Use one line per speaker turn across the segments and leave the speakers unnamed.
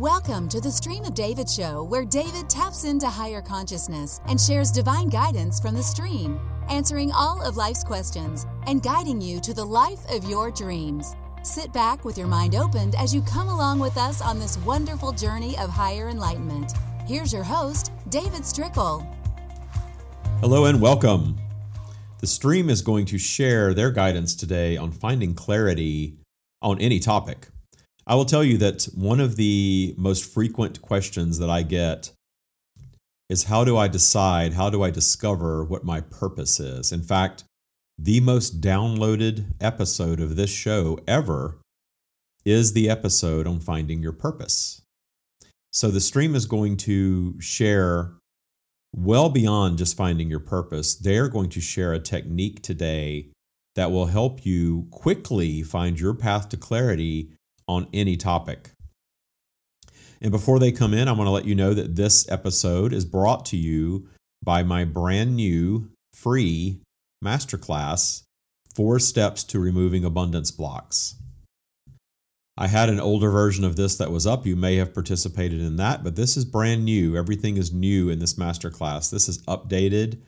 Welcome to the Stream of David show, where David taps into higher consciousness and shares divine guidance from the stream, answering all of life's questions and guiding you to the life of your dreams. Sit back with your mind opened as you come along with us on this wonderful journey of higher enlightenment. Here's your host, David Strickel.
Hello and welcome. The stream is going to share their guidance today on finding clarity on any topic. I will tell you that one of the most frequent questions that I get is how do I decide, how do I discover what my purpose is? In fact, the most downloaded episode of this show ever is the episode on finding your purpose. So the stream is going to share well beyond just finding your purpose. They're going to share a technique today that will help you quickly find your path to clarity on any topic. And before they come in, I want to let you know that this episode is brought to you by my brand new free masterclass Four Steps to Removing Abundance Blocks. I had an older version of this that was up. You may have participated in that, but this is brand new. Everything is new in this masterclass. This is updated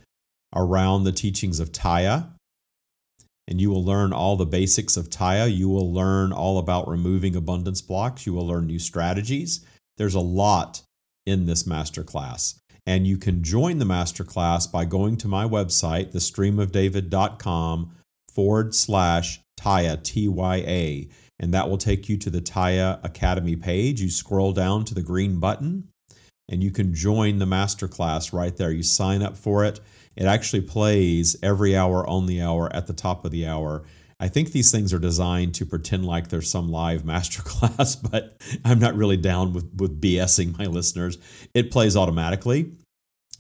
around the teachings of Taya, and you will learn all the basics of Taya. You will learn all about removing abundance blocks. You will learn new strategies. There's a lot in this masterclass. And you can join the masterclass by going to my website, thestreamofdavid.com forward slash Taya, T Y A. And that will take you to the Taya Academy page. You scroll down to the green button and you can join the masterclass right there. You sign up for it. It actually plays every hour on the hour at the top of the hour. I think these things are designed to pretend like there's some live masterclass, but I'm not really down with, with BSing my listeners. It plays automatically.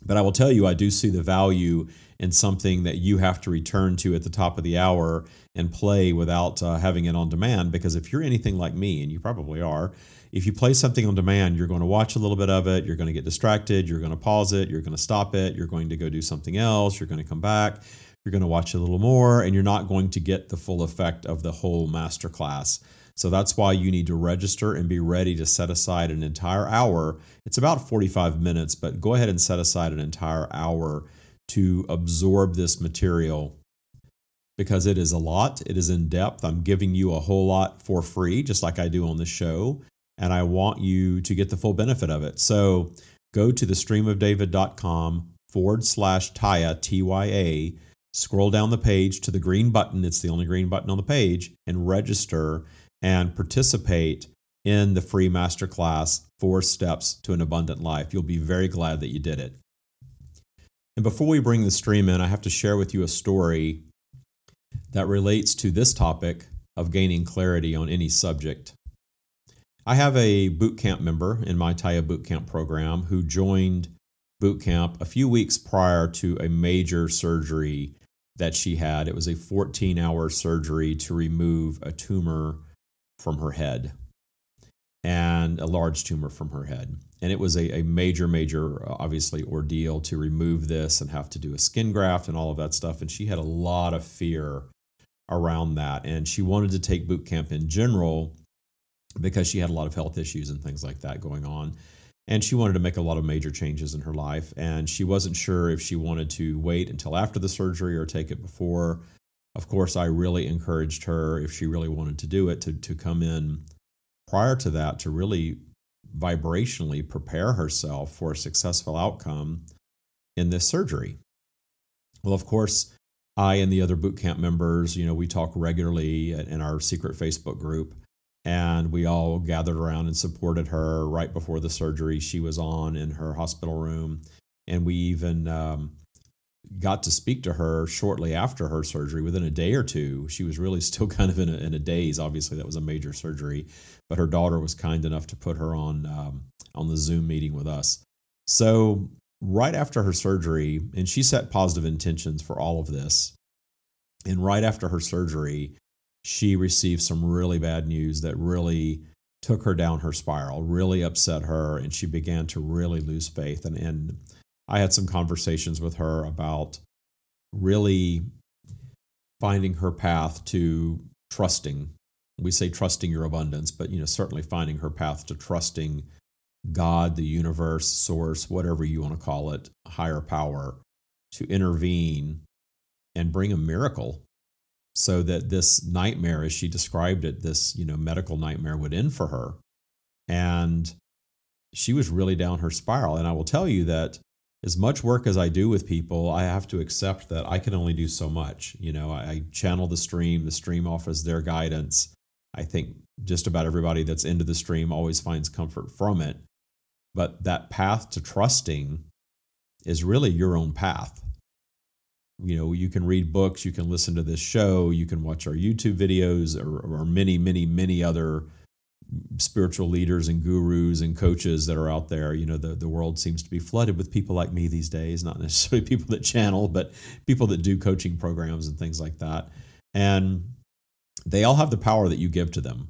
But I will tell you, I do see the value in something that you have to return to at the top of the hour and play without uh, having it on demand. Because if you're anything like me, and you probably are, if you play something on demand, you're going to watch a little bit of it, you're going to get distracted, you're going to pause it, you're going to stop it, you're going to go do something else, you're going to come back you're going to watch a little more, and you're not going to get the full effect of the whole masterclass. So that's why you need to register and be ready to set aside an entire hour. It's about 45 minutes, but go ahead and set aside an entire hour to absorb this material because it is a lot. It is in depth. I'm giving you a whole lot for free, just like I do on the show. And I want you to get the full benefit of it. So go to the streamofdavid.com forward slash Taya, T Y A scroll down the page to the green button. It's the only green button on the page, and register and participate in the free masterclass Four Steps to an Abundant Life. You'll be very glad that you did it. And before we bring the stream in, I have to share with you a story that relates to this topic of gaining clarity on any subject. I have a boot camp member in my Taya boot camp program who joined boot camp a few weeks prior to a major surgery that she had. It was a 14 hour surgery to remove a tumor from her head and a large tumor from her head. And it was a, a major, major, obviously, ordeal to remove this and have to do a skin graft and all of that stuff. And she had a lot of fear around that. And she wanted to take boot camp in general because she had a lot of health issues and things like that going on. And she wanted to make a lot of major changes in her life. And she wasn't sure if she wanted to wait until after the surgery or take it before. Of course i really encouraged her if she really wanted to do it to, to come in prior to that to really vibrationally prepare herself for a successful outcome in this surgery. Well of course i and the other boot camp members you know we talk regularly in our secret facebook group and we all gathered around and supported her right before the surgery. She was on in her hospital room and we even um, got to speak to her shortly after her surgery within a day or two. She was really still kind of in a, in a daze obviously that was a major surgery but her daughter was kind enough to put her on um, on the zoom meeting with us. So right after her surgery and she set positive intentions for all of this and right after her surgery she received some really bad news that really took her down her spiral, really upset her, and she began to really lose faith. And, and I had some conversations with her about really finding her path to trusting. We say trusting your abundance, but you know certainly finding her path to trusting God, the universe, source, whatever you want to call it, higher power, to intervene and bring a miracle so that this nightmare, as she described it, this you know medical nightmare would end for her. And she was really down her spiral. And I will tell you that as much work as I do with people, I have to accept that I can only do so much. You know, I channel the stream, the stream offers their guidance. I think just about everybody that's into the stream always finds comfort from it. But that path to trusting is really your own path. You know, you can read books, you can listen to this show, you can watch our YouTube videos or, or many, many, many other spiritual leaders and gurus and coaches that are out there. You know, the, the world seems to be flooded with people like me these days, not necessarily people that channel, but people that do coaching programs and things like that. And they all have the power that you give to them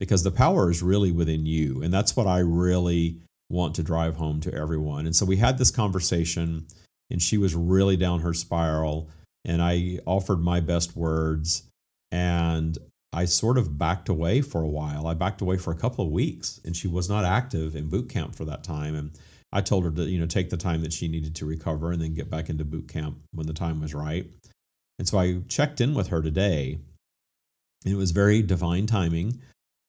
because the power is really within you. And that's what I really want to drive home to everyone. And so we had this conversation, and she was really down her spiral. And I offered my best words. And I sort of backed away for a while. I backed away for a couple of weeks, and she was not active in boot camp for that time. And I told her to, you know, take the time that she needed to recover and then get back into boot camp when the time was right. And so I checked in with her today. And it was very divine timing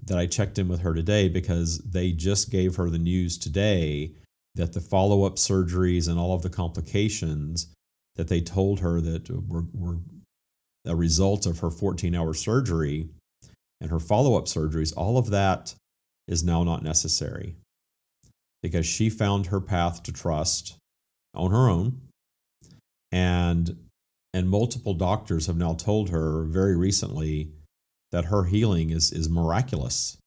that I checked in with her today because they just gave her the news today that the follow up surgeries and all of the complications that they told her that were, were a result of her 14 hour surgery and her follow up surgeries, all of that is now not necessary because she found her path to trust on her own. And, and multiple doctors have now told her very recently that her healing is, is miraculous,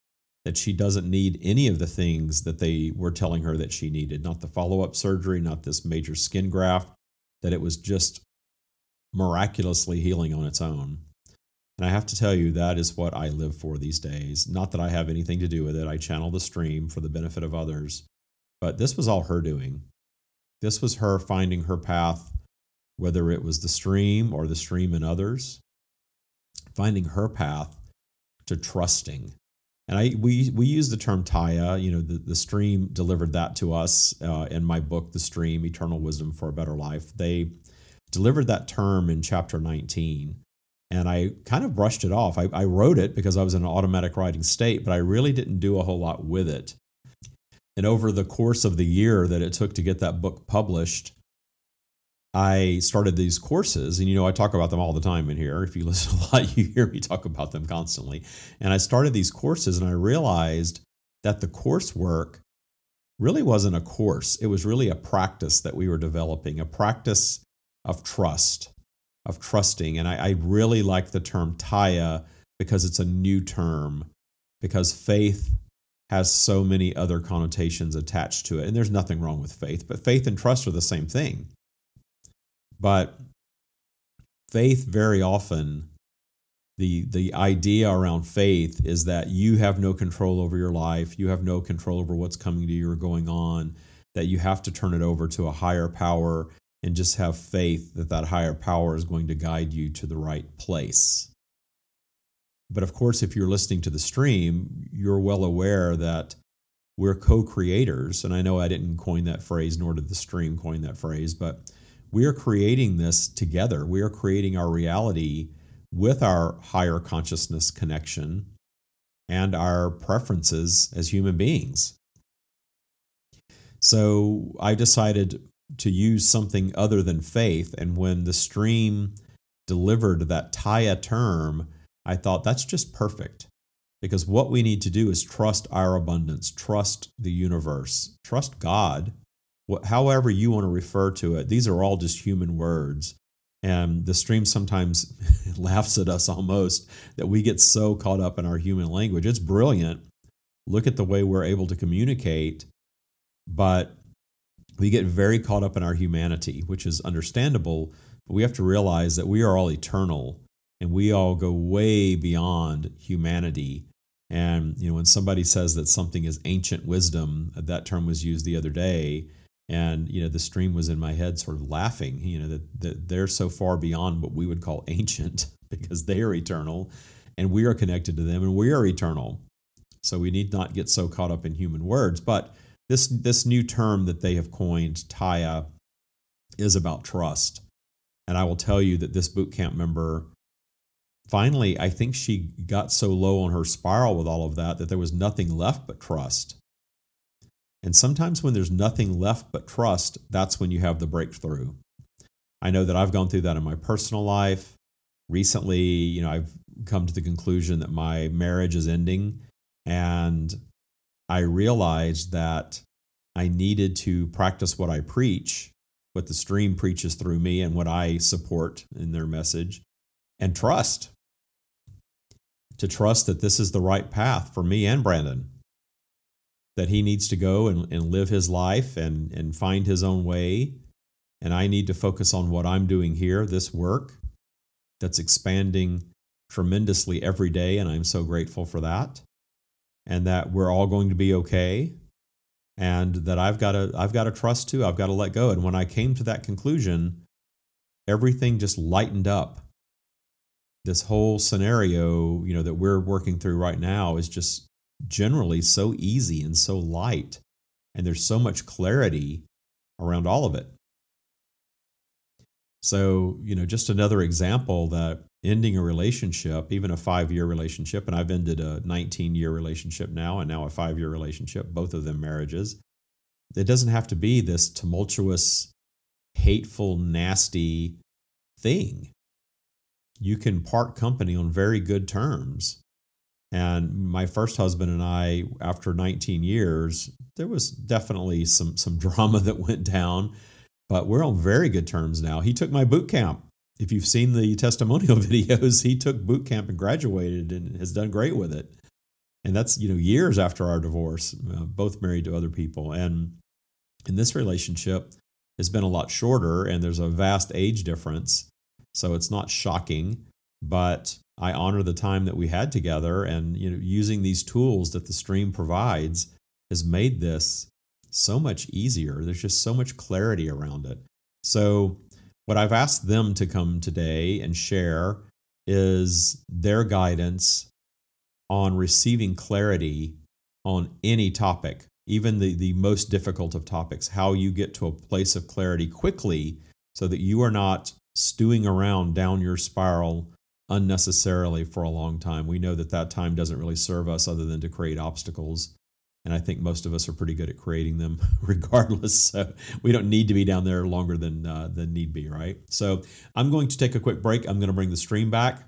that she doesn't need any of the things that they were telling her that she needed, not the follow up surgery, not this major skin graft, that it was just miraculously healing on its own. And I have to tell you, that is what I live for these days. Not that I have anything to do with it, I channel the stream for the benefit of others. But this was all her doing. This was her finding her path, whether it was the stream or the stream in others, finding her path to trusting. And I we we use the term Taya. You know, the, the stream delivered that to us uh, in my book, The Stream: Eternal Wisdom for a Better Life. They delivered that term in chapter 19 and I kind of brushed it off. I, I, wrote it because I was in an automatic writing state, but I really didn't do a whole lot with it. And over the course of the year that it took to get that book published, I started these courses. And you know, I talk about them all the time in here. If you listen a lot, you hear me talk about them constantly. And I started these courses and I realized that the coursework really wasn't a course, it was really a practice that we were developing, a practice of trust, of trusting. And I, I really like the term Taya because it's a new term, because faith has so many other connotations attached to it. And there's nothing wrong with faith, but faith and trust are the same thing. But faith very often the the idea around faith is that you have no control over your life you have no control over what's coming to you or going on that you have to turn it over to a higher power and just have faith that that higher power is going to guide you to the right place. But of course, if you're listening to the stream, you're well aware that we're co creators. And I know I didn't coin that phrase, nor did the stream coin that phrase, but we are creating this together. We are creating our reality with our higher consciousness connection and our preferences as human beings. So I decided to use something other than faith. And when the stream delivered that Taya term, I thought that's just perfect. Because what we need to do is trust our abundance, trust the universe, trust God, however you want to refer to it. These are all just human words. And the stream sometimes laughs at us almost that we get so caught up in our human language. It's brilliant. Look at the way we're able to communicate. But we get very caught up in our humanity, which is understandable, but we have to realize that we are all eternal and we all go way beyond humanity. And you know, when somebody says that something is ancient wisdom, that term was used the other day, and you know, the stream was in my head, sort of laughing. You know, that, that they're so far beyond what we would call ancient because they are eternal, and we are connected to them, and we are eternal. So we need not get so caught up in human words. But this this new term that they have coined, Taya, is about trust. And I will tell you that this boot camp member finally, I think she got so low on her spiral with all of that that there was nothing left but trust. And sometimes when there's nothing left but trust, that's when you have the breakthrough. I know that I've gone through that in my personal life. Recently, you know, I've come to the conclusion that my marriage is ending and I realized that I needed to practice what I preach, what the stream preaches through me, and what I support in their message, and trust. To trust that this is the right path for me and Brandon, that he needs to go and, and live his life and, and find his own way. And I need to focus on what I'm doing here, this work that's expanding tremendously every day. And I'm so grateful for that and that we're all going to be okay and that I've got to I've got to trust too. I've got to let go. And when I came to that conclusion, everything just lightened up. This whole scenario, you know, that we're working through right now is just generally so easy and so light and there's so much clarity around all of it. So, you know, just another example that ending a relationship, even a five year relationship, and I've ended a 19 year relationship now and now a five year relationship, both of them marriages. It doesn't have to be this tumultuous, hateful, nasty thing. You can part company on very good terms. And my first husband and I, after 19 years, there was definitely some some drama that went down, but we're on very good terms now. He took my boot camp if you've seen the testimonial videos, he took boot camp and graduated and has done great with it. And that's you know years after our divorce, uh, both married to other people. And in this relationship, has been a lot shorter, and there's a vast age difference, so it's not shocking. But I honor the time that we had together, and you know, using these tools that the stream provides has made this so much easier. There's just so much clarity around it. So what I've asked them to come today and share is their guidance on receiving clarity on any topic, even the, the most difficult of topics, how you get to a place of clarity quickly so that you are not stewing around down your spiral unnecessarily for a long time. We know that that time doesn't really serve us other than to create obstacles and I think most of us are pretty good at creating them, regardless. So we don't need to be down there longer than uh, than need be, right? So I'm going to take a quick break. I'm going to bring the stream back,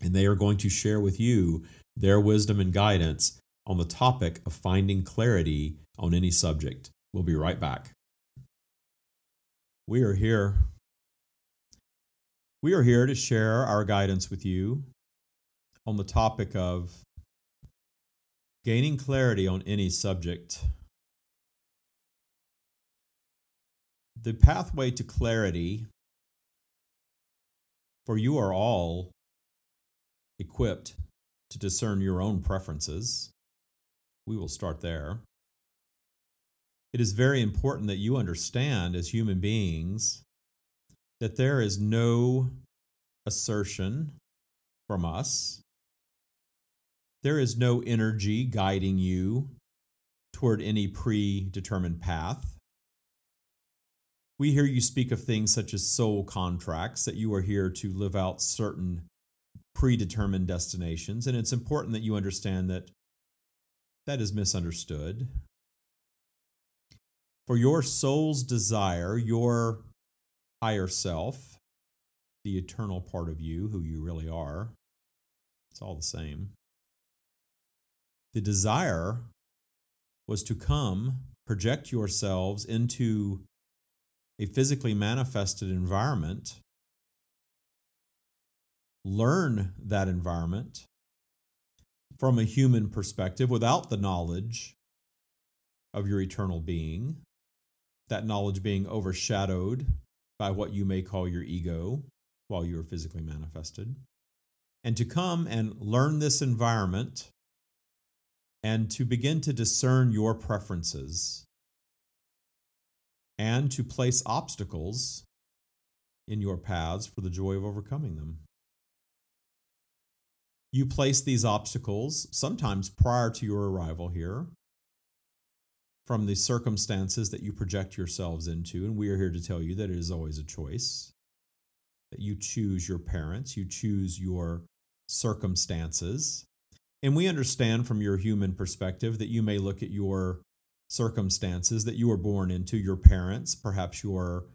and they are going to share with you their wisdom and guidance on the topic of finding clarity on any subject. We'll be right back. We are here. We are here to share our guidance with you on the topic of Gaining clarity on any subject. The pathway to clarity, for you are all equipped to discern your own preferences. We will start there. It is very important that you understand as human beings that there is no assertion from us there is no energy guiding you toward any predetermined path. We hear you speak of things such as soul contracts, that you are here to live out certain predetermined destinations. And it's important that you understand that that is misunderstood. For your soul's desire, your higher self, the eternal part of you, who you really are, it's all the same. The desire was to come, project yourselves into a physically manifested environment, learn that environment from a human perspective without the knowledge of your eternal being, that knowledge being overshadowed by what you may call your ego while you are physically manifested, and to come and learn this environment and to begin to discern your preferences and to place obstacles in your paths for the joy of overcoming them. You place these obstacles, sometimes prior to your arrival here, from the circumstances that you project yourselves into. And we are here to tell you that it is always a choice. That you choose your parents, you choose your circumstances. And we understand from your human perspective that you may look at your circumstances that you were born into, your parents, perhaps your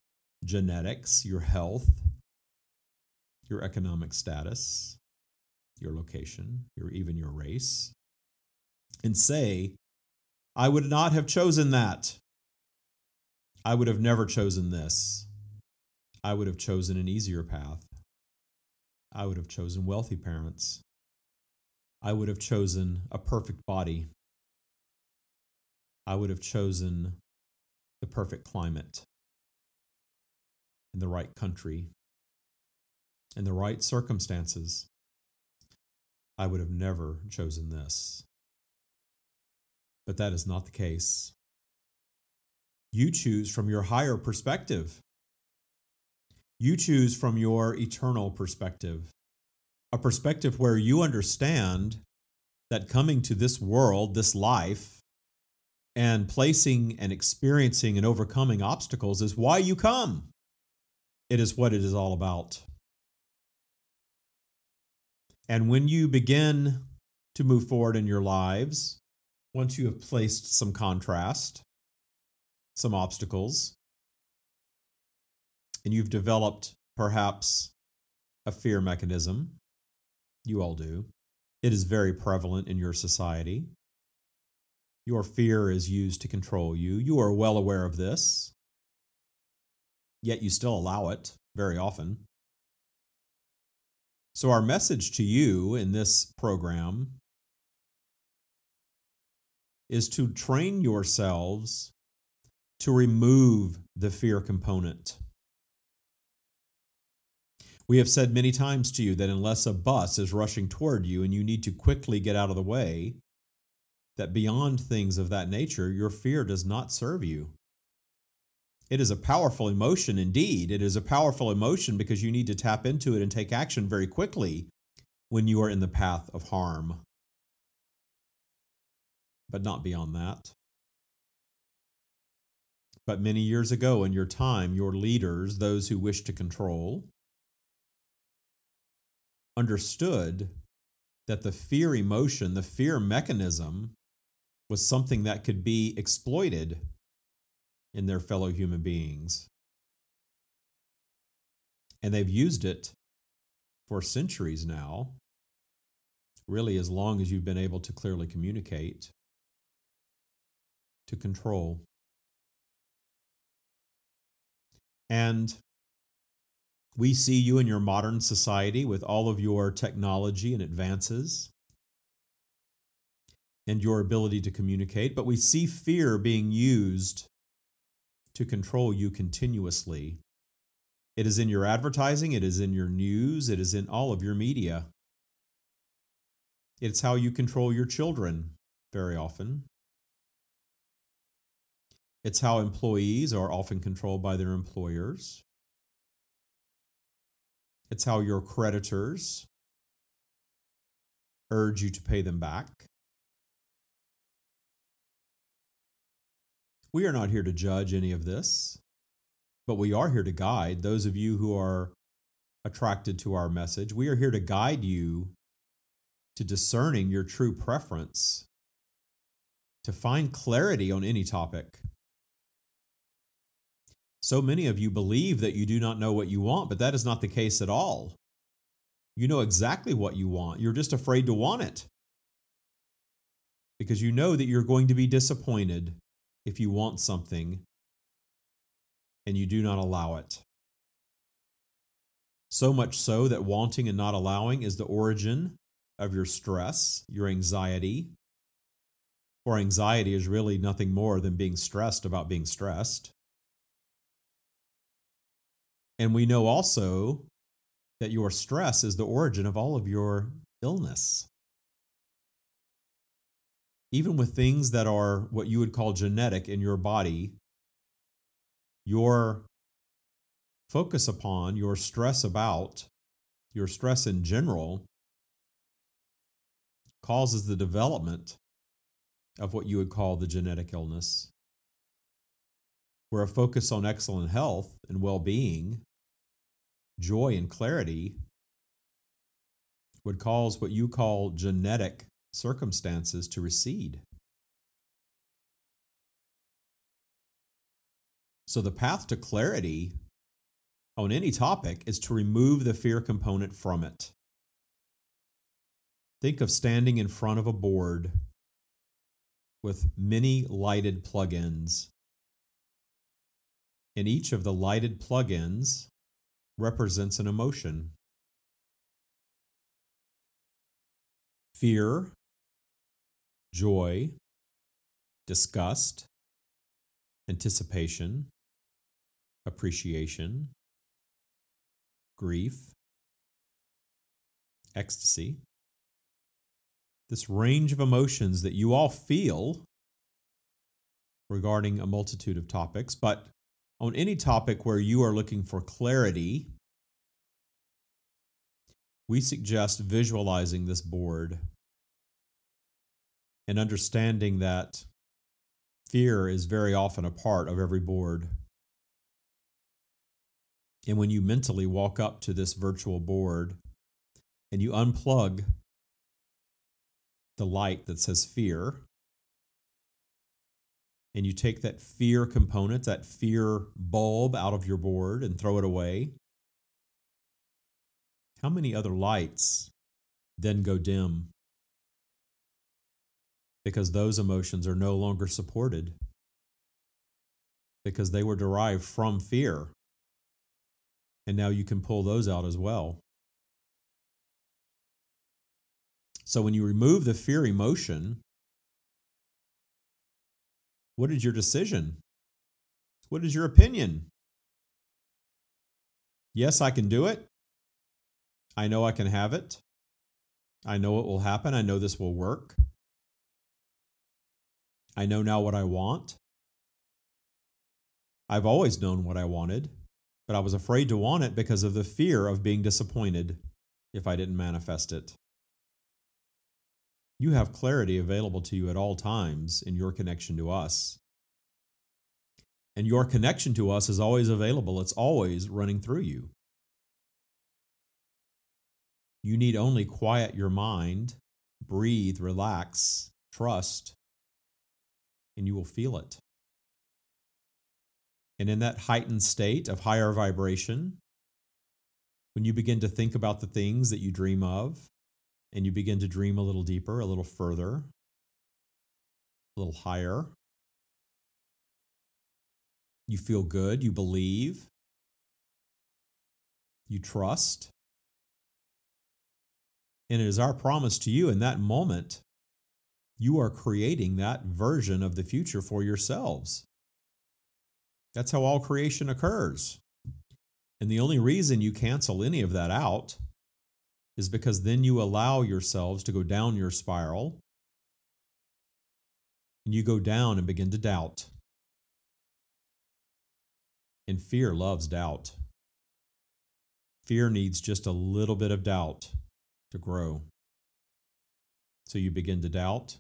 genetics, your health, your economic status, your location, your even your race, and say, I would not have chosen that. I would have never chosen this. I would have chosen an easier path. I would have chosen wealthy parents. I would have chosen a perfect body. I would have chosen the perfect climate in the right country in the right circumstances. I would have never chosen this. But that is not the case. You choose from your higher perspective. You choose from your eternal perspective, a perspective where you understand that coming to this world, this life, and placing and experiencing and overcoming obstacles is why you come. It is what it is all about. And when you begin to move forward in your lives, once you have placed some contrast, some obstacles, and you've developed perhaps a fear mechanism, you all do. It is very prevalent in your society. Your fear is used to control you. You are well aware of this, yet you still allow it very often. So, our message to you in this program is to train yourselves to remove the fear component. We have said many times to you that unless a bus is rushing toward you and you need to quickly get out of the way, that beyond things of that nature, your fear does not serve you. It is a powerful emotion indeed. It is a powerful emotion because you need to tap into it and take action very quickly when you are in the path of harm. But not beyond that. But many years ago in your time, your leaders, those who wish to control, understood that the fear emotion, the fear mechanism, was something that could be exploited in their fellow human beings. And they've used it for centuries now, really, as long as you've been able to clearly communicate, to control. And we see you in your modern society with all of your technology and advances and your ability to communicate, but we see fear being used to control you continuously. It is in your advertising, it is in your news, it is in all of your media. It's how you control your children very often. It's how employees are often controlled by their employers. It's how your creditors urge you to pay them back. We are not here to judge any of this, but we are here to guide those of you who are attracted to our message. We are here to guide you to discerning your true preference, to find clarity on any topic. So many of you believe that you do not know what you want, but that is not the case at all. You know exactly what you want. You're just afraid to want it because you know that you're going to be disappointed if you want something and you do not allow it. So much so that wanting and not allowing is the origin of your stress, your anxiety. For anxiety is really nothing more than being stressed about being stressed. And we know also that your stress is the origin of all of your illness. Even with things that are what you would call genetic in your body, your focus upon, your stress about, your stress in general causes the development of what you would call the genetic illness, where a focus on excellent health and well being, joy and clarity would cause what you call genetic circumstances to recede. So, the path to clarity on any topic is to remove the fear component from it. Think of standing in front of a board with many lighted plugins. And each of the lighted plugins represents an emotion. Fear, joy, disgust, anticipation, appreciation, grief, ecstasy. This range of emotions that you all feel regarding a multitude of topics, but on any topic where you are looking for clarity, we suggest visualizing this board and understanding that fear is very often a part of every board. And when you mentally walk up to this virtual board and you unplug the light that says fear, and you take that fear component, that fear bulb out of your board and throw it away, how many other lights then go dim? Because those emotions are no longer supported, because they were derived from fear. And now you can pull those out as well. So when you remove the fear emotion, what is your decision? What is your opinion? Yes, I can do it. I know I can have it. I know it will happen. I know this will work. I know now what I want. I've always known what I wanted, but I was afraid to want it because of the fear of being disappointed if I didn't manifest it. You have clarity available to you at all times in your connection to us. And your connection to us is always available, it's always running through you. You need only quiet your mind, breathe, relax, trust, and you will feel it. And in that heightened state of higher vibration, when you begin to think about the things that you dream of, and you begin to dream a little deeper, a little further, a little higher. You feel good, you believe, you trust. And it is our promise to you in that moment, you are creating that version of the future for yourselves. That's how all creation occurs. And the only reason you cancel any of that out is because then you allow yourselves to go down your spiral and you go down and begin to doubt. And fear loves doubt. Fear needs just a little bit of doubt to grow. So you begin to doubt.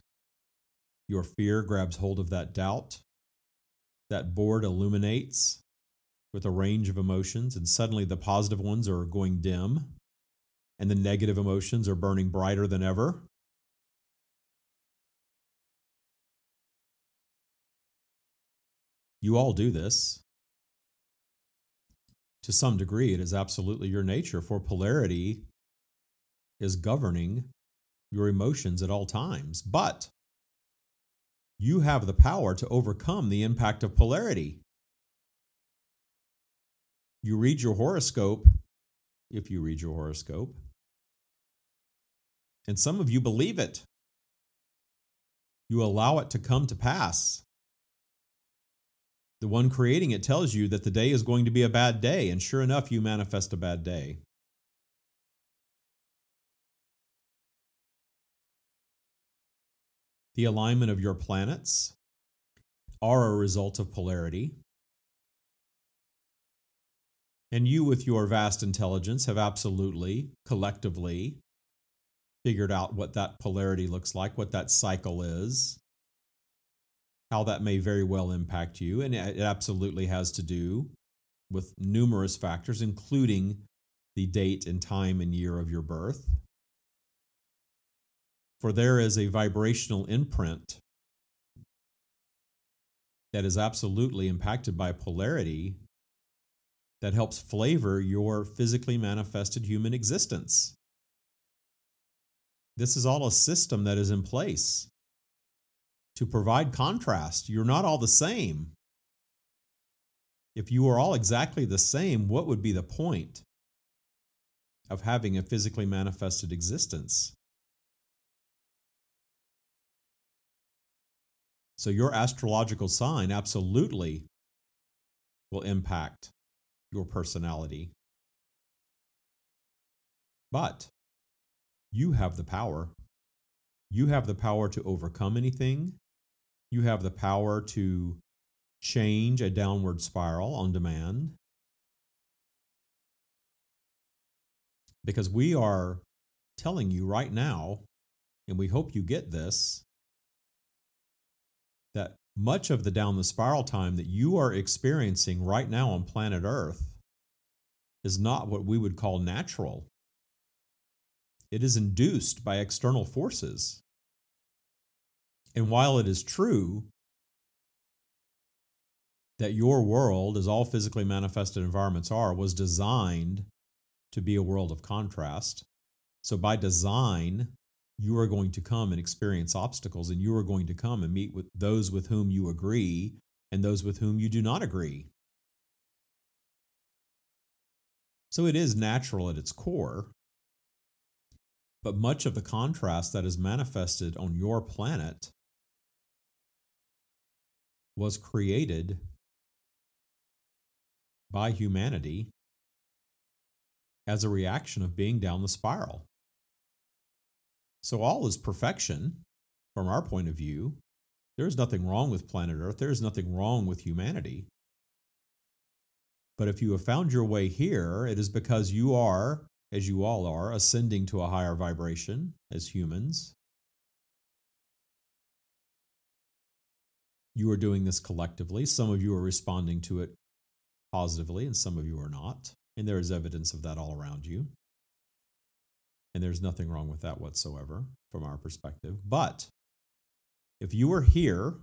Your fear grabs hold of that doubt. That board illuminates with a range of emotions, and suddenly the positive ones are going dim and the negative emotions are burning brighter than ever. You all do this. To some degree, it is absolutely your nature, for polarity is governing your emotions at all times. But you have the power to overcome the impact of polarity. You read your horoscope, if you read your horoscope, and some of you believe it. You allow it to come to pass. The one creating it tells you that the day is going to be a bad day, and sure enough, you manifest a bad day. The alignment of your planets are a result of polarity. And you, with your vast intelligence, have absolutely, collectively, figured out what that polarity looks like, what that cycle is, how that may very well impact you. And it absolutely has to do with numerous factors, including the date and time and year of your birth. For there is a vibrational imprint that is absolutely impacted by polarity that helps flavor your physically manifested human existence. This is all a system that is in place to provide contrast. You're not all the same. If you were all exactly the same, what would be the point of having a physically manifested existence? So, your astrological sign absolutely will impact your personality. But you have the power. You have the power to overcome anything. You have the power to change a downward spiral on demand. Because we are telling you right now, and we hope you get this, that much of the down the spiral time that you are experiencing right now on planet Earth is not what we would call natural. It is induced by external forces. And while it is true that your world, as all physically manifested environments are, was designed to be a world of contrast. So, by design, you are going to come and experience obstacles, and you are going to come and meet with those with whom you agree and those with whom you do not agree. So it is natural at its core. But much of the contrast that is manifested on your planet was created by humanity as a reaction of being down the spiral. So all is perfection from our point of view. There's nothing wrong with planet Earth. There's nothing wrong with humanity. But if you have found your way here, it is because you are, as you all are, ascending to a higher vibration as humans. You are doing this collectively. Some of you are responding to it positively, and some of you are not. And there is evidence of that all around you. And there's nothing wrong with that whatsoever from our perspective. But if you are here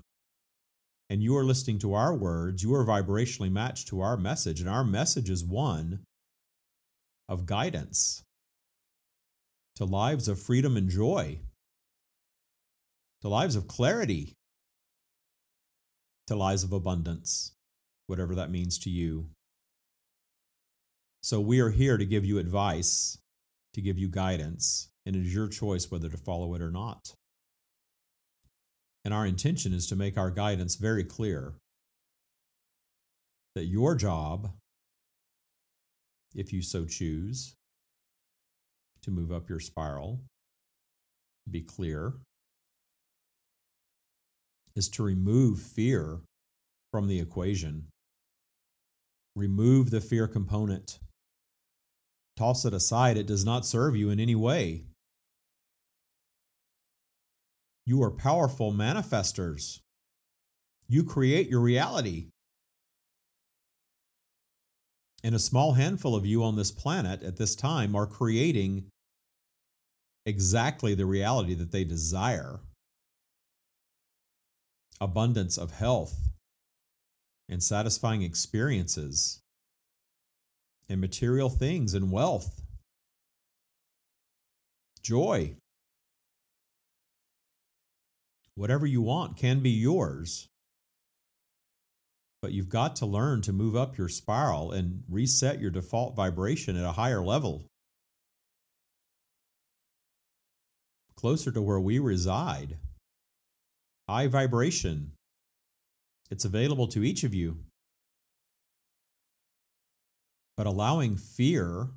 and you are listening to our words, you are vibrationally matched to our message. And our message is one of guidance to lives of freedom and joy, to lives of clarity, to lives of abundance, whatever that means to you. So we are here to give you advice to give you guidance, and it is your choice whether to follow it or not. And our intention is to make our guidance very clear that your job, if you so choose, to move up your spiral, to be clear, is to remove fear from the equation. Remove the fear component toss it aside. It does not serve you in any way. You are powerful manifestors. You create your reality. And a small handful of you on this planet at this time are creating exactly the reality that they desire abundance of health and satisfying experiences and material things and wealth, joy. Whatever you want can be yours. But you've got to learn to move up your spiral and reset your default vibration at a higher level, closer to where we reside. High vibration. It's available to each of you. But allowing fear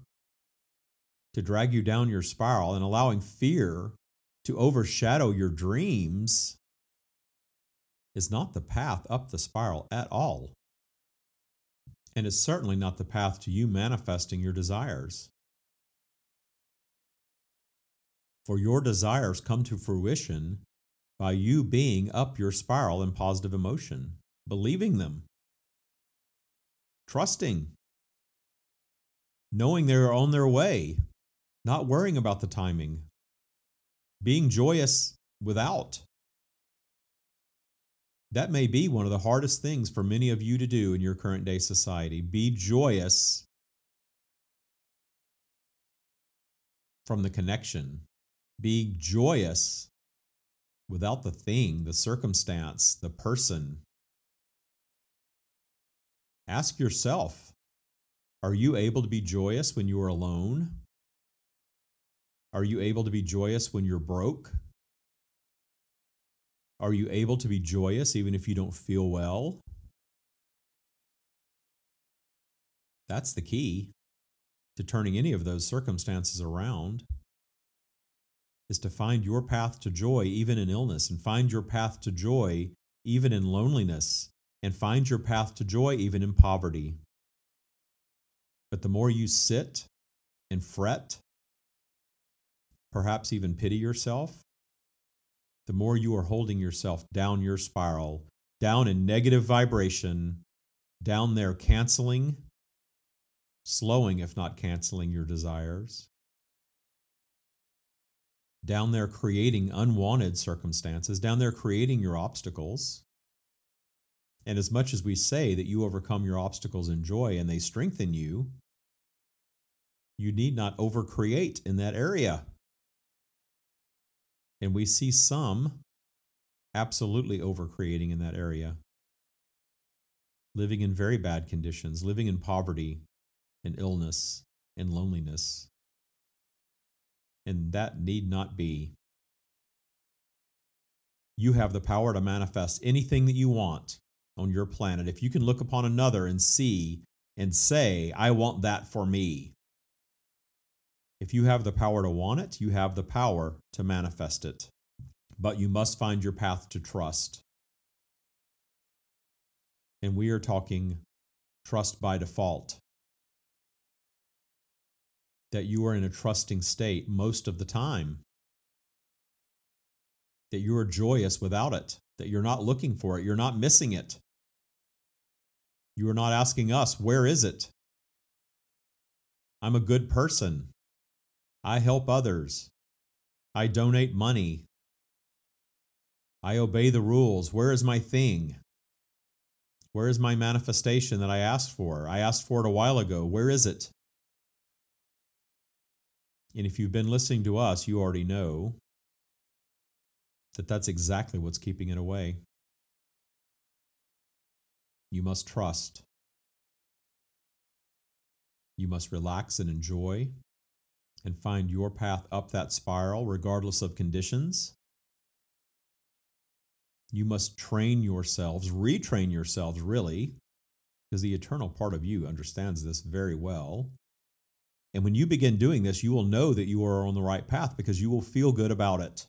to drag you down your spiral and allowing fear to overshadow your dreams is not the path up the spiral at all. And is certainly not the path to you manifesting your desires. for your desires come to fruition by you being up your spiral in positive emotion, believing them, trusting, knowing they're on their way, not worrying about the timing, being joyous without. That may be one of the hardest things for many of you to do in your current day society. Be joyous from the connection. Be joyous without the thing, the circumstance, the person. Ask yourself Are you able to be joyous when you are alone? Are you able to be joyous when you're broke? Are you able to be joyous even if you don't feel well? That's the key to turning any of those circumstances around is to find your path to joy even in illness and find your path to joy even in loneliness and find your path to joy even in poverty. But the more you sit and fret, perhaps even pity yourself, the more you are holding yourself down your spiral, down in negative vibration, down there canceling, slowing, if not canceling, your desires, down there creating unwanted circumstances, down there creating your obstacles. And as much as we say that you overcome your obstacles in joy and they strengthen you, you need not overcreate in that area. And we see some absolutely overcreating in that area, living in very bad conditions, living in poverty and illness and loneliness and that need not be. You have the power to manifest anything that you want on your planet. If you can look upon another and see and say, I want that for me. If you have the power to want it, you have the power to manifest it. But you must find your path to trust. And we are talking trust by default that you are in a trusting state most of the time, that you are joyous without it, that you're not looking for it, you're not missing it. You are not asking us, Where is it? I'm a good person. I help others. I donate money. I obey the rules. Where is my thing? Where is my manifestation that I asked for? I asked for it a while ago. Where is it? And if you've been listening to us, you already know that that's exactly what's keeping it away. You must trust. You must relax and enjoy and find your path up that spiral regardless of conditions. You must train yourselves, retrain yourselves, really, because the eternal part of you understands this very well. And when you begin doing this, you will know that you are on the right path because you will feel good about it.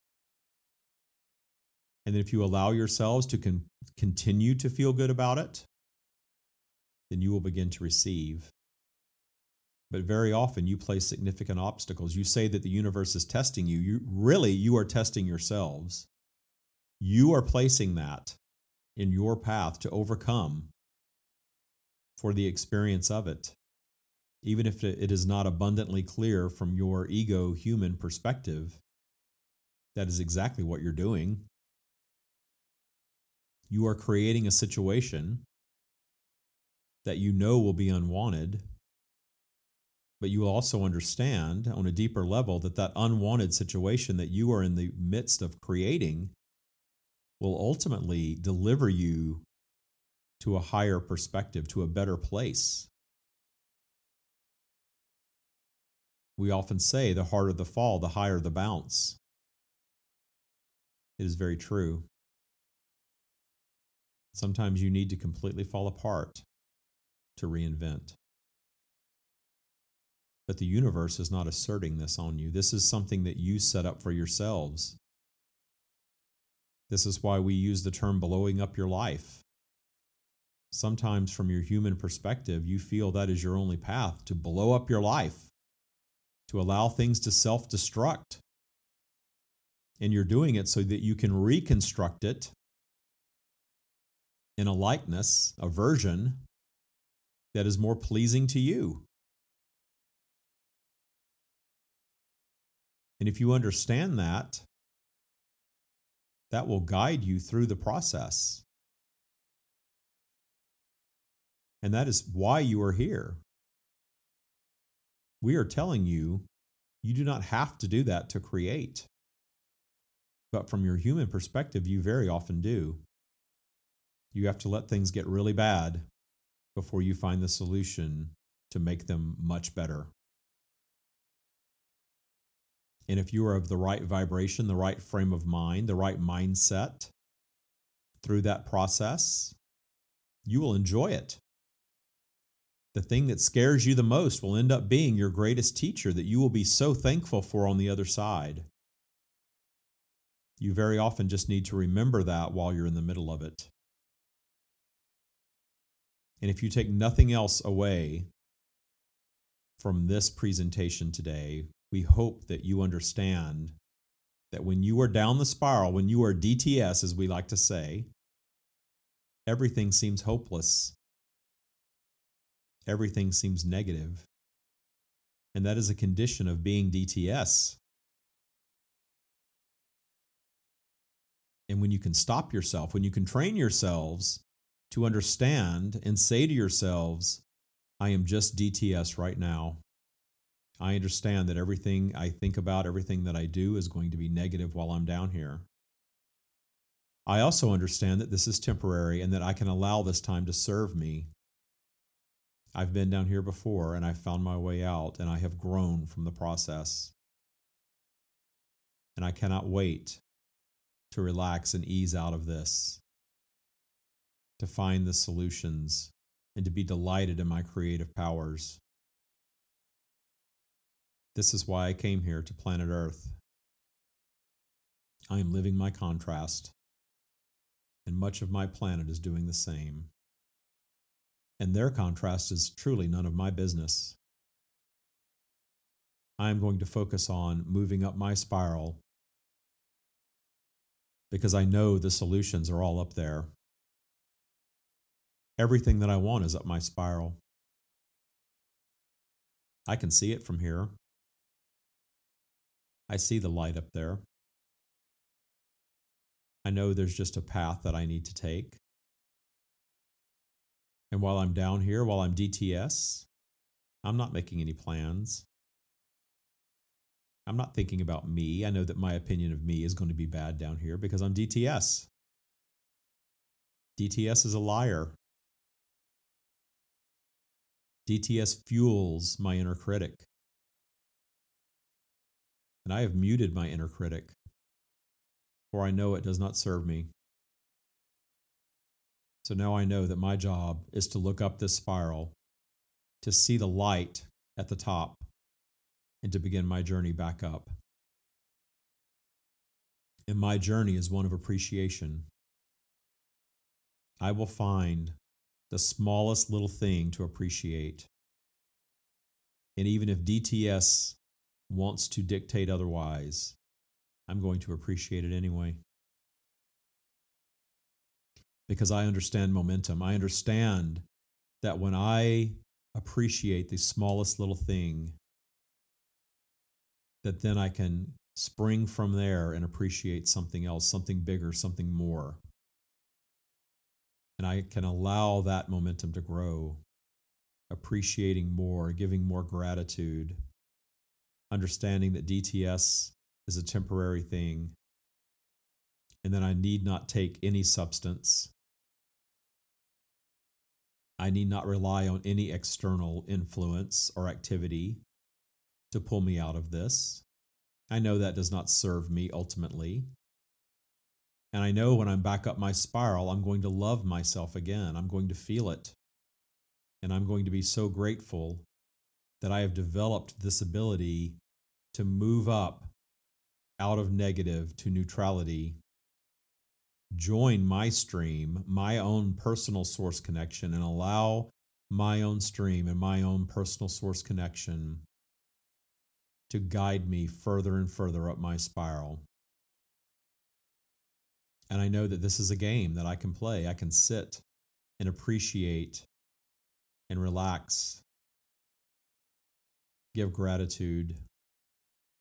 And if you allow yourselves to con- continue to feel good about it, then you will begin to receive. But very often you place significant obstacles. You say that the universe is testing you. You really you are testing yourselves. You are placing that in your path to overcome for the experience of it even if it is not abundantly clear from your ego human perspective, that is exactly what you're doing. You are creating a situation that you know will be unwanted, but you will also understand on a deeper level that that unwanted situation that you are in the midst of creating will ultimately deliver you to a higher perspective, to a better place. We often say the harder the fall, the higher the bounce. It is very true. Sometimes you need to completely fall apart to reinvent. But the universe is not asserting this on you. This is something that you set up for yourselves. This is why we use the term blowing up your life. Sometimes, from your human perspective, you feel that is your only path to blow up your life to allow things to self destruct. And you're doing it so that you can reconstruct it in a likeness, a version that is more pleasing to you. And if you understand that, that will guide you through the process. And that is why you are here. We are telling you, you do not have to do that to create. But from your human perspective, you very often do. You have to let things get really bad before you find the solution to make them much better. And if you are of the right vibration, the right frame of mind, the right mindset through that process, you will enjoy it. The thing that scares you the most will end up being your greatest teacher that you will be so thankful for on the other side. You very often just need to remember that while you're in the middle of it. And if you take nothing else away from this presentation today, we hope that you understand that when you are down the spiral, when you are DTS, as we like to say, everything seems hopeless. Everything seems negative. And that is a condition of being DTS. And when you can stop yourself, when you can train yourselves to understand and say to yourselves, I am just DTS right now. I understand that everything I think about, everything that I do is going to be negative while I'm down here. I also understand that this is temporary and that I can allow this time to serve me. I've been down here before and I found my way out and I have grown from the process. And I cannot wait to relax and ease out of this, to find the solutions, and to be delighted in my creative powers. This is why I came here to planet Earth. I am living my contrast, and much of my planet is doing the same. And their contrast is truly none of my business. I am going to focus on moving up my spiral because I know the solutions are all up there. Everything that I want is up my spiral. I can see it from here. I see the light up there. I know there's just a path that I need to take. And while I'm down here, while I'm DTS, I'm not making any plans. I'm not thinking about me. I know that my opinion of me is going to be bad down here because I'm DTS. DTS is a liar. DTS fuels my inner critic and I have muted my inner critic, for I know it does not serve me. So now I know that my job is to look up this spiral, to see the light at the top, and to begin my journey back up. And my journey is one of appreciation. I will find the smallest little thing to appreciate. And even if DTS wants to dictate otherwise, I'm going to appreciate it anyway. Because I understand momentum. I understand that when I appreciate the smallest little thing, that then I can spring from there and appreciate something else, something bigger, something more. And I can allow that momentum to grow, appreciating more, giving more gratitude, understanding that DTS is a temporary thing, and that I need not take any substance. I need not rely on any external influence or activity to pull me out of this. I know that does not serve me ultimately. And I know when I'm back up my spiral, I'm going to love myself again. I'm going to feel it. And I'm going to be so grateful that I have developed this ability to move up out of negative to neutrality, join my stream, my own personal source connection, and allow my own stream and my own personal source connection to guide me further and further up my spiral. And I know that this is a game that I can play. I can sit and appreciate and relax, give gratitude,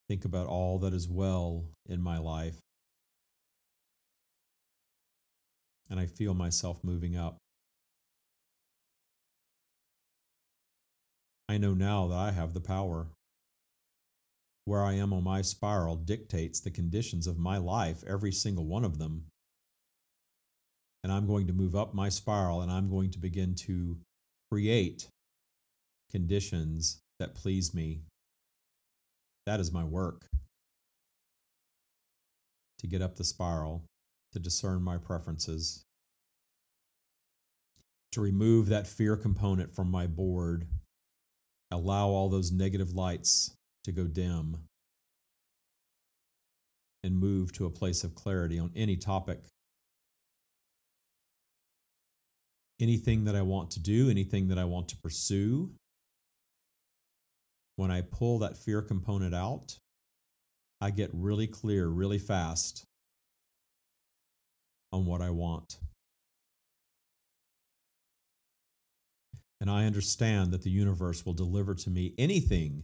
think about all that is well in my life. And I feel myself moving up. I know now that I have the power. Where I am on my spiral dictates the conditions of my life, every single one of them. And I'm going to move up my spiral and I'm going to begin to create conditions that please me. That is my work. To get up the spiral, to discern my preferences, to remove that fear component from my board allow all those negative lights to go dim and move to a place of clarity on any topic. Anything that I want to do, anything that I want to pursue, when I pull that fear component out, I get really clear really fast on what I want. And I understand that the universe will deliver to me anything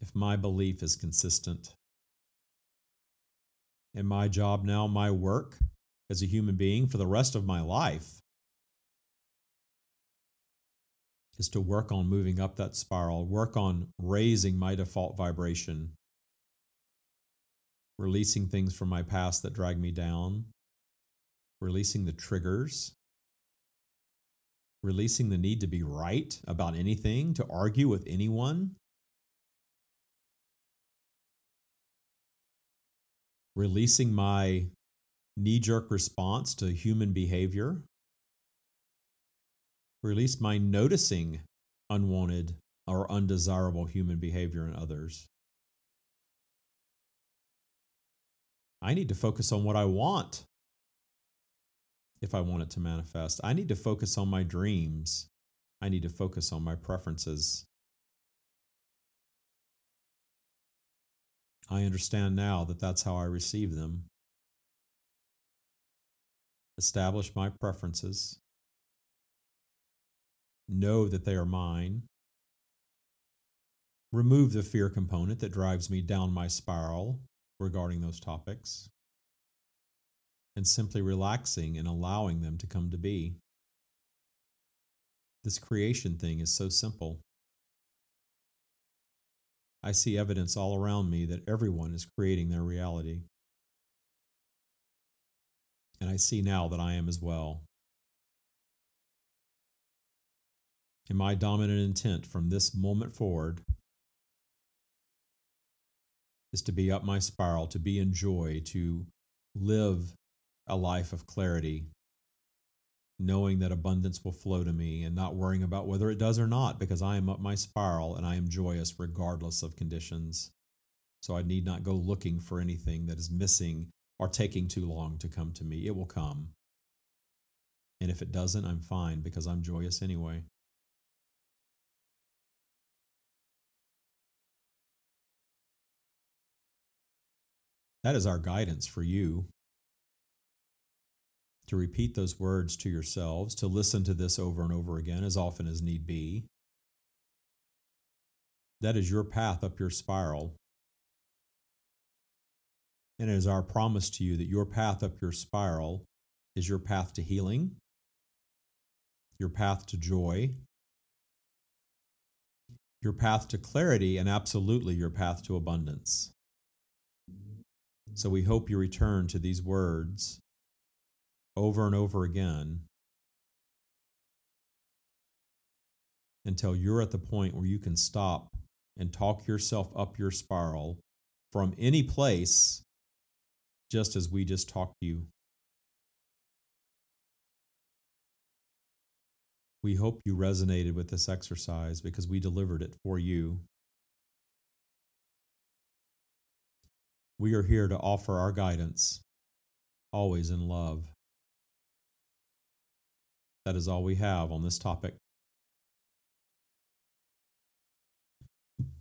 if my belief is consistent. And my job now, my work as a human being for the rest of my life, is to work on moving up that spiral, work on raising my default vibration, releasing things from my past that drag me down, releasing the triggers releasing the need to be right about anything, to argue with anyone. Releasing my knee jerk response to human behavior. Release my noticing unwanted or undesirable human behavior in others. I need to focus on what I want if I want it to manifest. I need to focus on my dreams. I need to focus on my preferences. I understand now that that's how I receive them. Establish my preferences. Know that they are mine. Remove the fear component that drives me down my spiral regarding those topics and simply relaxing and allowing them to come to be. This creation thing is so simple. I see evidence all around me that everyone is creating their reality. And I see now that I am as well. And my dominant intent from this moment forward is to be up my spiral, to be in joy, to live a life of clarity, knowing that abundance will flow to me and not worrying about whether it does or not, because I am up my spiral and I am joyous regardless of conditions. So I need not go looking for anything that is missing or taking too long to come to me. It will come. And if it doesn't, I'm fine because I'm joyous anyway. That is our guidance for you to repeat those words to yourselves, to listen to this over and over again as often as need be. That is your path up your spiral. And it is our promise to you that your path up your spiral is your path to healing, your path to joy, your path to clarity, and absolutely your path to abundance. So we hope you return to these words over and over again until you're at the point where you can stop and talk yourself up your spiral from any place, just as we just talked to you. We hope you resonated with this exercise because we delivered it for you. We are here to offer our guidance, always in love. That is all we have on this topic.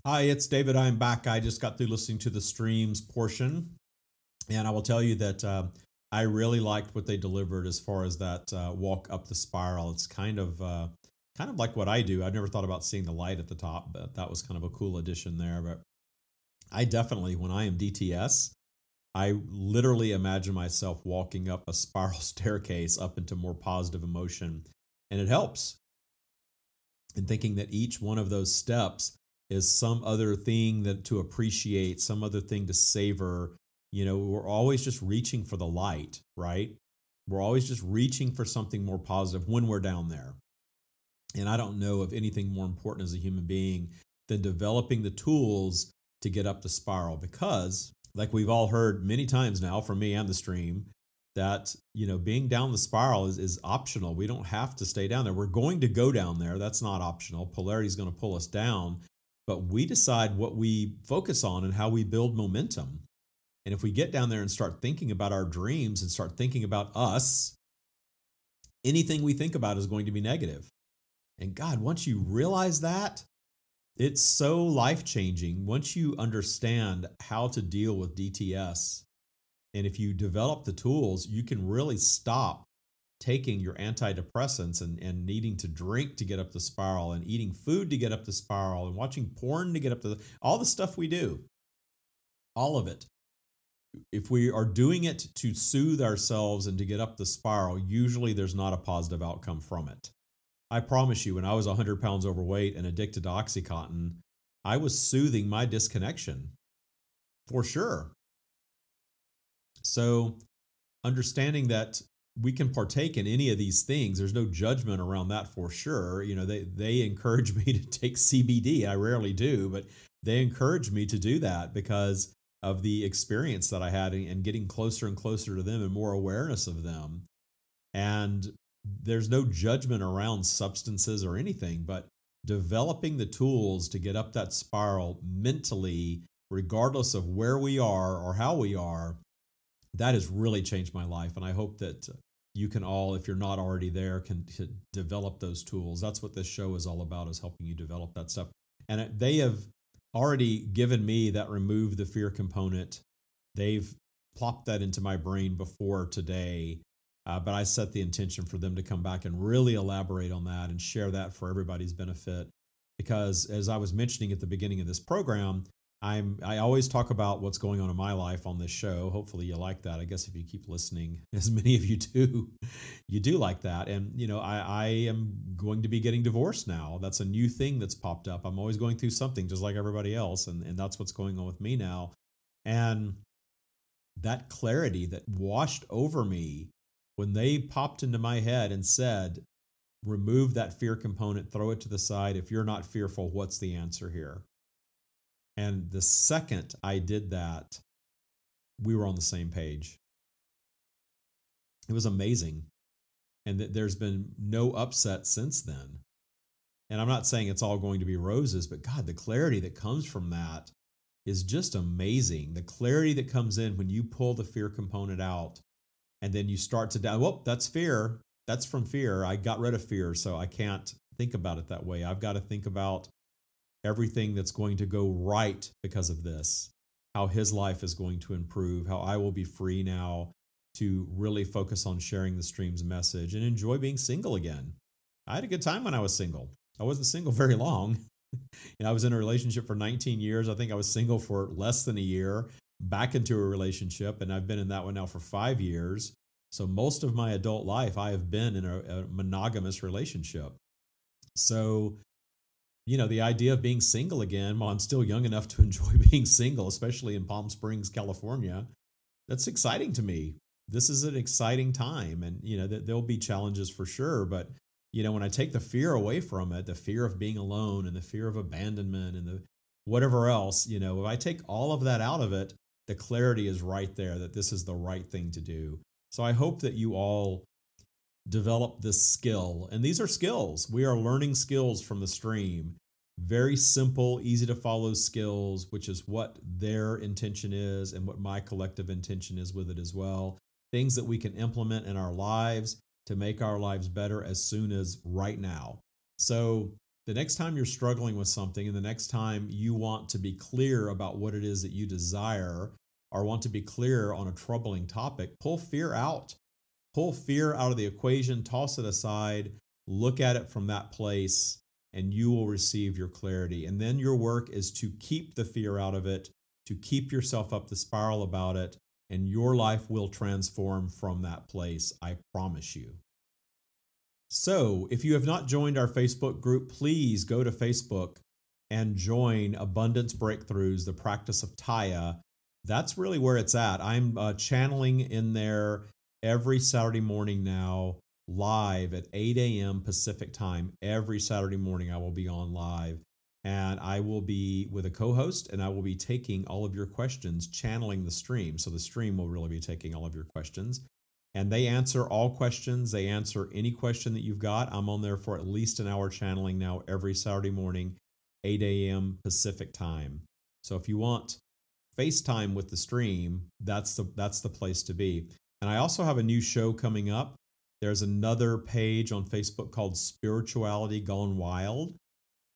Hi, it's David. I'm back. I just got through listening to the streams portion. And I will tell you that uh, I really liked what they delivered as far as that uh, walk up the spiral. It's kind of uh, kind of like what I do. I've never thought about seeing the light at the top, but that was kind of a cool addition there. But I definitely, when I am DTS, I literally imagine myself walking up a spiral staircase up into more positive emotion, and it helps. And thinking that each one of those steps is some other thing that to appreciate, some other thing to savor. You know, we're always just reaching for the light, right? We're always just reaching for something more positive when we're down there. And I don't know of anything more important as a human being than developing the tools to get up the spiral because, like we've all heard many times now from me and the stream, that you know being down the spiral is, is optional. We don't have to stay down there. We're going to go down there. That's not optional. Polarity is going to pull us down. But we decide what we focus on and how we build momentum. And if we get down there and start thinking about our dreams and start thinking about us anything we think about is going to be negative. and god once you realize that it's so life changing once you understand how to deal with DTS. And if you develop the tools, you can really stop taking your antidepressants and, and needing to drink to get up the spiral and eating food to get up the spiral and watching porn to get up the all the stuff we do. All of it. If we are doing it to soothe ourselves and to get up the spiral, usually there's not a positive outcome from it. I promise you, when I was 100 pounds overweight and addicted to Oxycontin, I was soothing my disconnection for sure. So, understanding that we can partake in any of these things, there's no judgment around that for sure. You know, they, they encourage me to take CBD. I rarely do, but they encourage me to do that because of the experience that I had and getting closer and closer to them and more awareness of them. And there's no judgment around substances or anything, but developing the tools to get up that spiral mentally, regardless of where we are or how we are, that has really changed my life. And I hope that you can all, if you're not already there, can develop those tools. That's what this show is all about, is helping you develop that stuff. And they have already given me that remove the fear component. They've plopped that into my brain before today uh, but I set the intention for them to come back and really elaborate on that and share that for everybody's benefit. Because as I was mentioning at the beginning of this program, I'm I always talk about what's going on in my life on this show. Hopefully you like that. I guess if you keep listening, as many of you do, you do like that. And you know, I, I am going to be getting divorced now. That's a new thing that's popped up. I'm always going through something just like everybody else, and, and that's what's going on with me now. And that clarity that washed over me when they popped into my head and said, remove that fear component, throw it to the side. If you're not fearful, what's the answer here? And the second I did that, we were on the same page. It was amazing. And there's been no upset since then. And I'm not saying it's all going to be roses, but God, the clarity that comes from that is just amazing. The clarity that comes in when you pull the fear component out and then you start to doubt well that's fear. That's from fear. I got rid of fear so i can't think about it that way. I've got to think about everything that's going to go right because of this how his life is going to improve how i will be free now to really focus on sharing the stream's message and enjoy being single again. I had a good time when i was single. I wasn't single very long. And i was in a relationship for 19 years. I think i was single for less than a year back into a relationship, and I've been in that one now for five years. So most of my adult life, I have been in a, a monogamous relationship. So, you know, the idea of being single again, while I'm still young enough to enjoy being single, especially in Palm Springs, California, that's exciting to me. This is an exciting time, and you know, there'll be challenges for sure, but you know, when I take the fear away from it, the fear of being alone and the fear of abandonment and the whatever else, you know, if I take all of that out of it, the clarity is right there that this is the right thing to do. So I hope that you all develop this skill. And these are skills. We are learning skills from the stream. Very simple, easy to follow skills, which is what their intention is and what my collective intention is with it as well. Things that we can implement in our lives to make our lives better as soon as right now. So the next time you're struggling with something and the next time you want to be clear about what it is that you desire, or want to be clear on a troubling topic, pull fear out. Pull fear out of the equation, toss it aside, look at it from that place, and you will receive your clarity. And then your work is to keep the fear out of it, to keep yourself up the spiral about it, and your life will transform from that place. I promise you. So, if you have not joined our Facebook group, please go to Facebook and join Abundance Breakthroughs, the practice of Taya. That's really where it's at. I'm uh, channeling in there every Saturday morning now, live at 8 a.m. Pacific time. Every Saturday morning, I will be on live and I will be with a co host and I will be taking all of your questions, channeling the stream. So the stream will really be taking all of your questions. And they answer all questions. They answer any question that you've got. I'm on there for at least an hour channeling now every Saturday morning, 8 a.m. Pacific time. So if you want FaceTime with the stream, that's the that's the place to be. And I also have a new show coming up. There's another page on Facebook called Spirituality Gone Wild.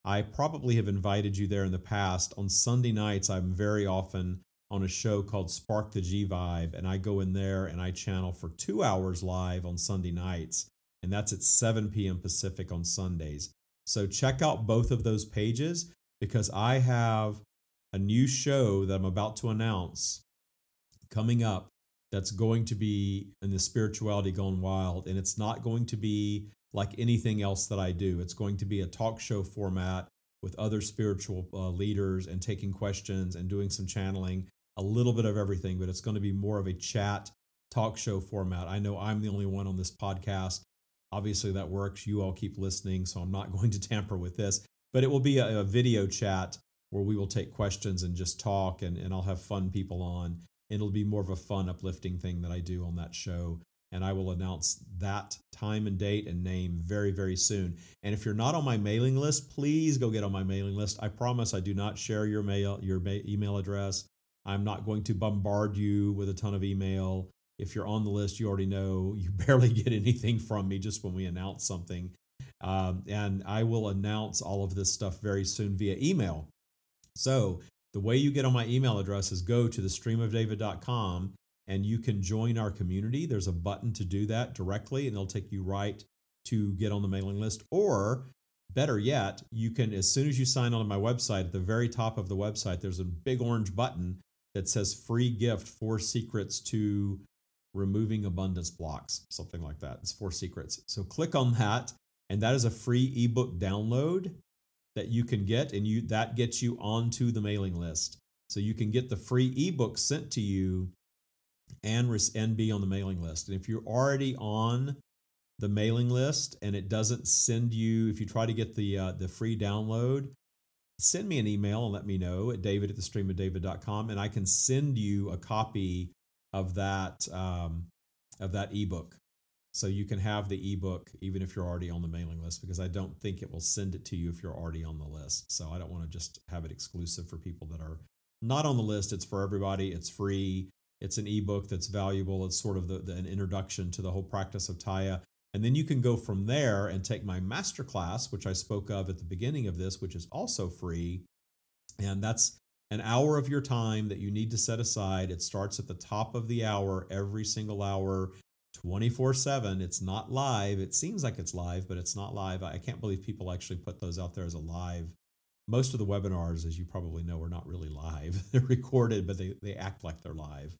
I probably have invited you there in the past. On Sunday nights, I'm very often on a show called Spark the G Vibe, and I go in there and I channel for two hours live on Sunday nights, and that's at 7 p.m. Pacific on Sundays. So check out both of those pages because I have a new show that I'm about to announce coming up that's going to be in the spirituality gone wild, and it's not going to be like anything else that I do. It's going to be a talk show format with other spiritual uh, leaders and taking questions and doing some channeling, a little bit of everything, but it's going to be more of a chat talk show format. I know I'm the only one on this podcast. Obviously, that works. You all keep listening, so I'm not going to tamper with this, but it will be a, a video chat where we will take questions and just talk, and, and I'll have fun people on. It'll be more of a fun, uplifting thing that I do on that show and I will announce that time and date and name very, very soon. And if you're not on my mailing list, please go get on my mailing list. I promise I do not share your mail, your email address. I'm not going to bombard you with a ton of email. If you're on the list, you already know you barely get anything from me just when we announce something. Um, and I will announce all of this stuff very soon via email. So the way you get on my email address is go to the streamofdavid.com and you can join our community. There's a button to do that directly, and it'll take you right to get on the mailing list. Or better yet, you can, as soon as you sign on to my website, at the very top of the website, there's a big orange button that says free gift, four secrets to removing abundance blocks, something like that. It's four secrets. So click on that, and that is a free ebook download that you can get, and you that gets you onto the mailing list. So you can get the free ebook sent to you and, and be on the mailing list. And if you're already on the mailing list and it doesn't send you, if you try to get the uh, the free download, send me an email and let me know at david at the stream of david.com and I can send you a copy of that um, of that ebook. So you can have the ebook even if you're already on the mailing list because I don't think it will send it to you if you're already on the list. So I don't want to just have it exclusive for people that are not on the list. It's for everybody. It's free. It's an ebook that's valuable. It's sort of the, the, an introduction to the whole practice of Taya. And then you can go from there and take my masterclass, which I spoke of at the beginning of this, which is also free. And that's an hour of your time that you need to set aside. It starts at the top of the hour, every single hour, 24 7. It's not live. It seems like it's live, but it's not live. I can't believe people actually put those out there as a live. Most of the webinars, as you probably know, are not really live. They're recorded, but they, they act like they're live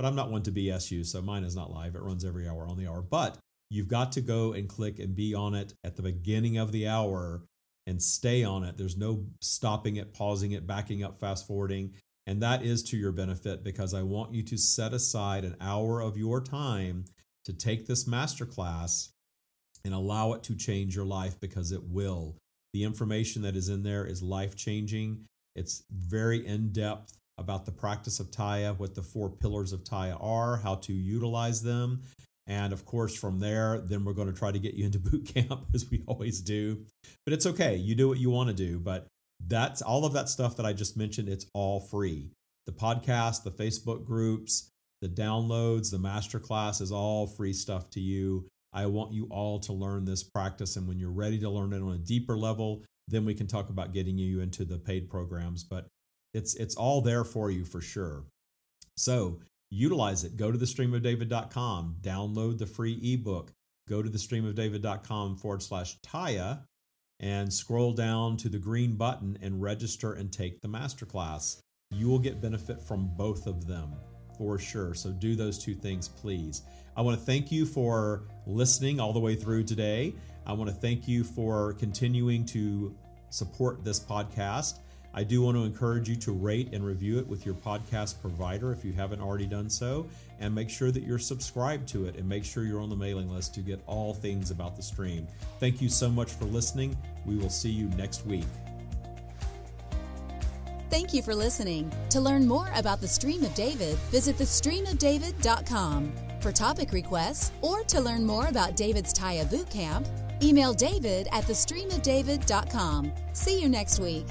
but I'm not one to BS you, so mine is not live. It runs every hour on the hour. But you've got to go and click and be on it at the beginning of the hour and stay on it. There's no stopping it, pausing it, backing up, fast forwarding. And that is to your benefit because I want you to set aside an hour of your time to take this masterclass and allow it to change your life because it will. The information that is in there is life changing. It's very in depth about the practice of Taya, what the four pillars of Taya are, how to utilize them. And of course, from there, then we're going to try to get you into boot camp as we always do. But it's okay. You do what you want to do. But that's all of that stuff that I just mentioned. It's all free. The podcast, the Facebook groups, the downloads, the masterclass is all free stuff to you. I want you all to learn this practice. And when you're ready to learn it on a deeper level, then we can talk about getting you into the paid programs. But it's it's all there for you for sure. So utilize it. Go to thestreamofdavid.com, download the free ebook, go to thestreamofdavid.com forward slash Taya, and scroll down to the green button and register and take the masterclass. You will get benefit from both of them for sure. So do those two things, please. I want to thank you for listening all the way through today. I want to thank you for continuing to support this podcast. I do want to encourage you to rate and review it with your podcast provider if you haven't already done so, and make sure that you're subscribed to it and make sure you're on the mailing list to get all things about the stream. Thank you so much for listening. We will see you next week.
Thank you for listening. To learn more about the Stream of David, visit thestreamofdavid.com. For topic requests or to learn more about David's Taya Boot Camp, email david at thestreamofdavid.com. See you next week.